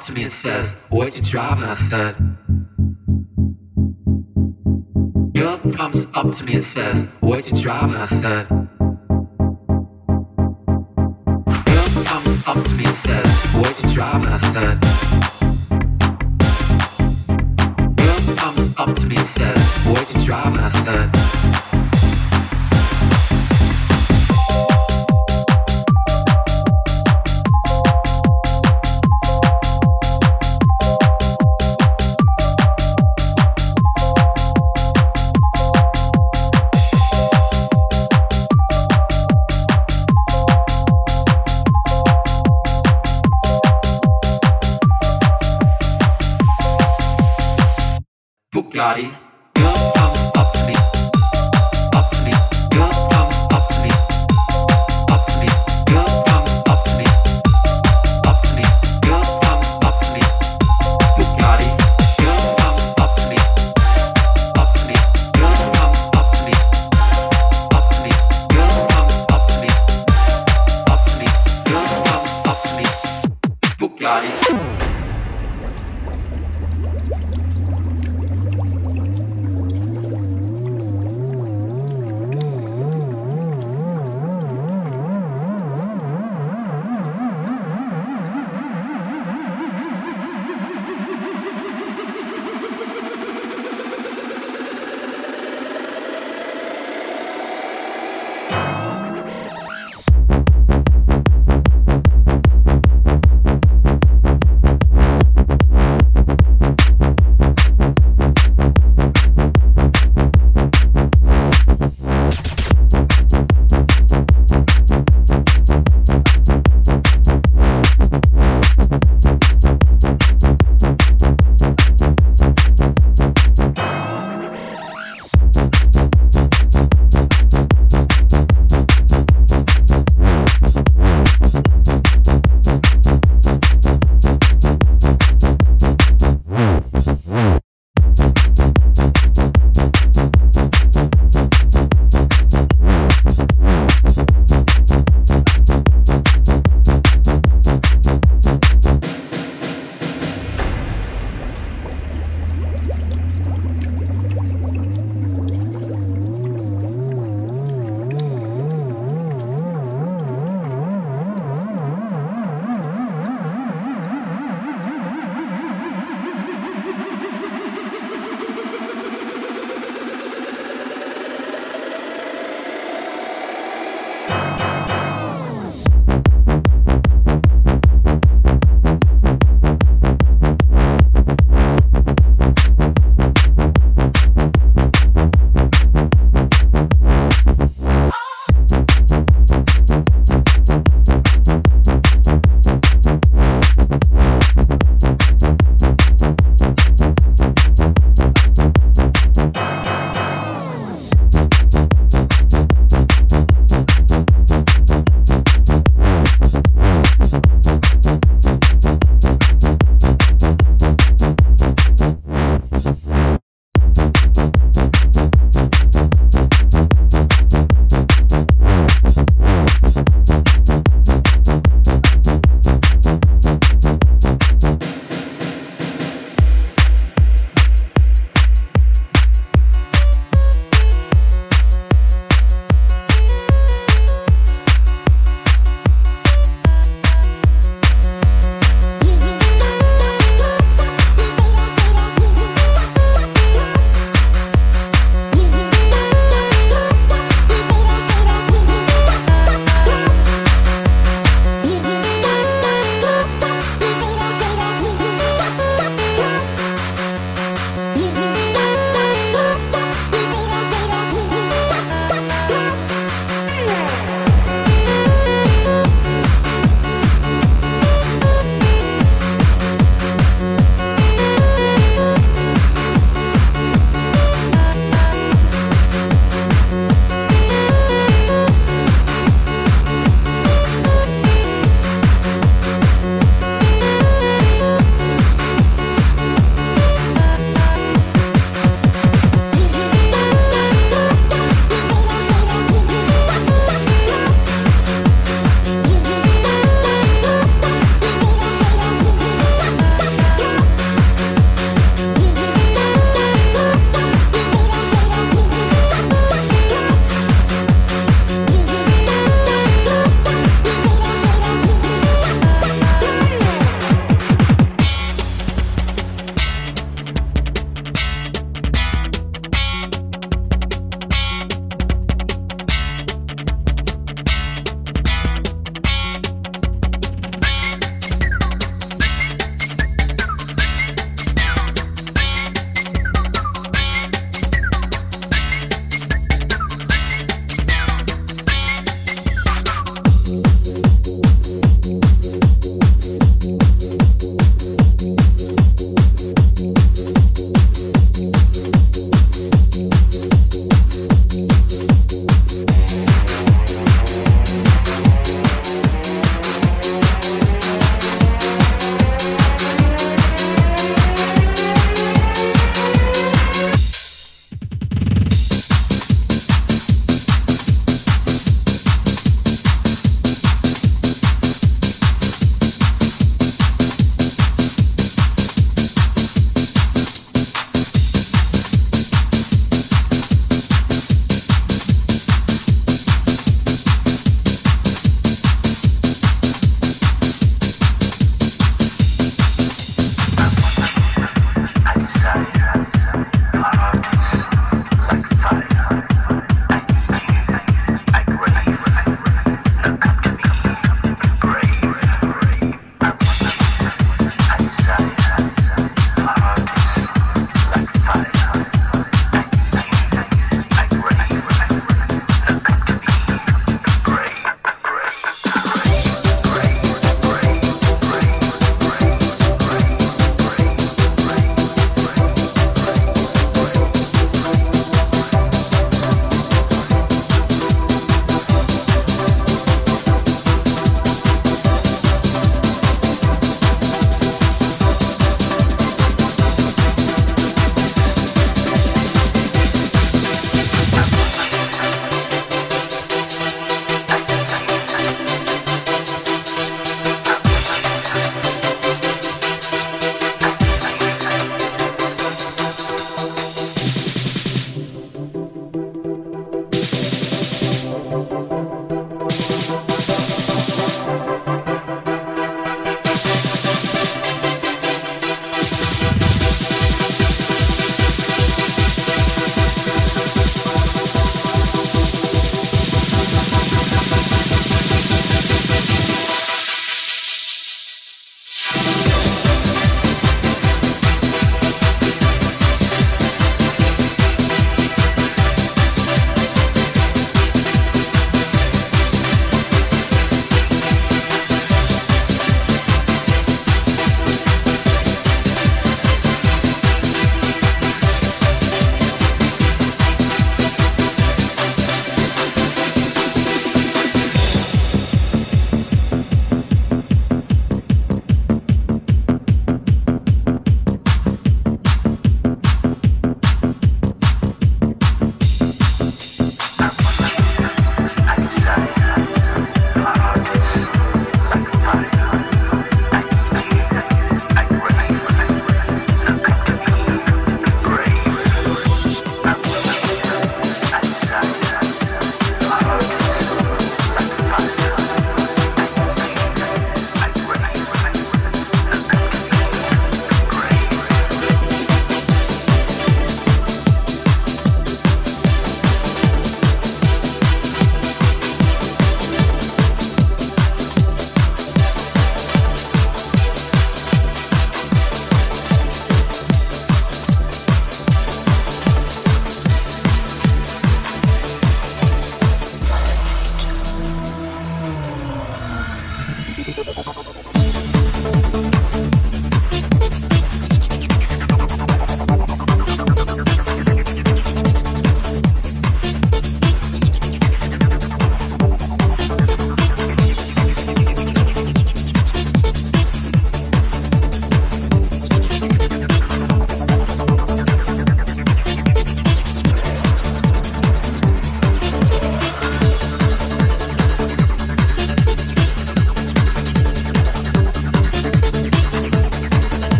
up to me and says, What you driving? I said, Girl comes up to me and says, What you driving? I said, Girl comes up to me and says, What you driving? I said, Girl comes up to me and says, What you driving? I said,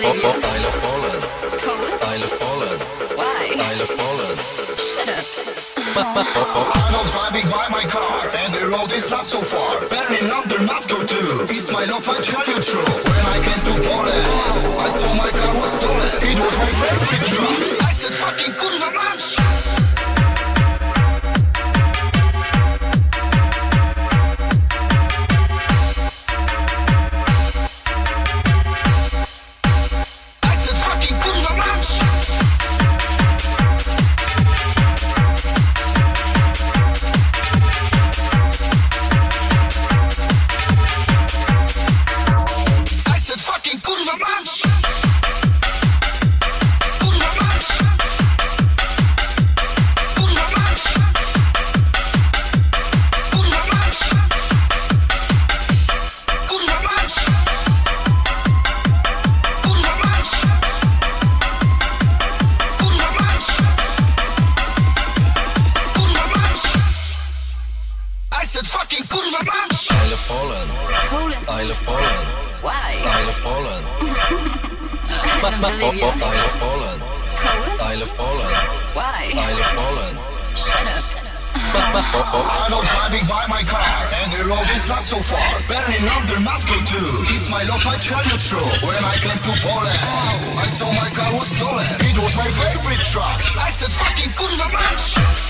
don't believe you. Isle of Poland, Poland? Isle of Poland, Why? Isle of Poland. Shut up. I'm not driving by my car, and the road is not so far. Berlin, London, Moscow too. It's my love, I tell you true. When I came to Poland, I saw my car was stolen. It was my favorite truck. I said, fucking kurwa mać! Said fucking kurwa mać! Isle of Poland, Poland? Isle of Poland, Why? Isle of Poland, I don't believe you. Isle of Poland, Poland? Isle of Poland, Why? Isle of Poland. Shut up. I'm not driving by my car, and the road is not so far. Berlin, London, Moscow too. It's my love, I tell you true. When I came to Poland, I saw my car was stolen. It was my favorite truck. I said, fucking kurwa mać!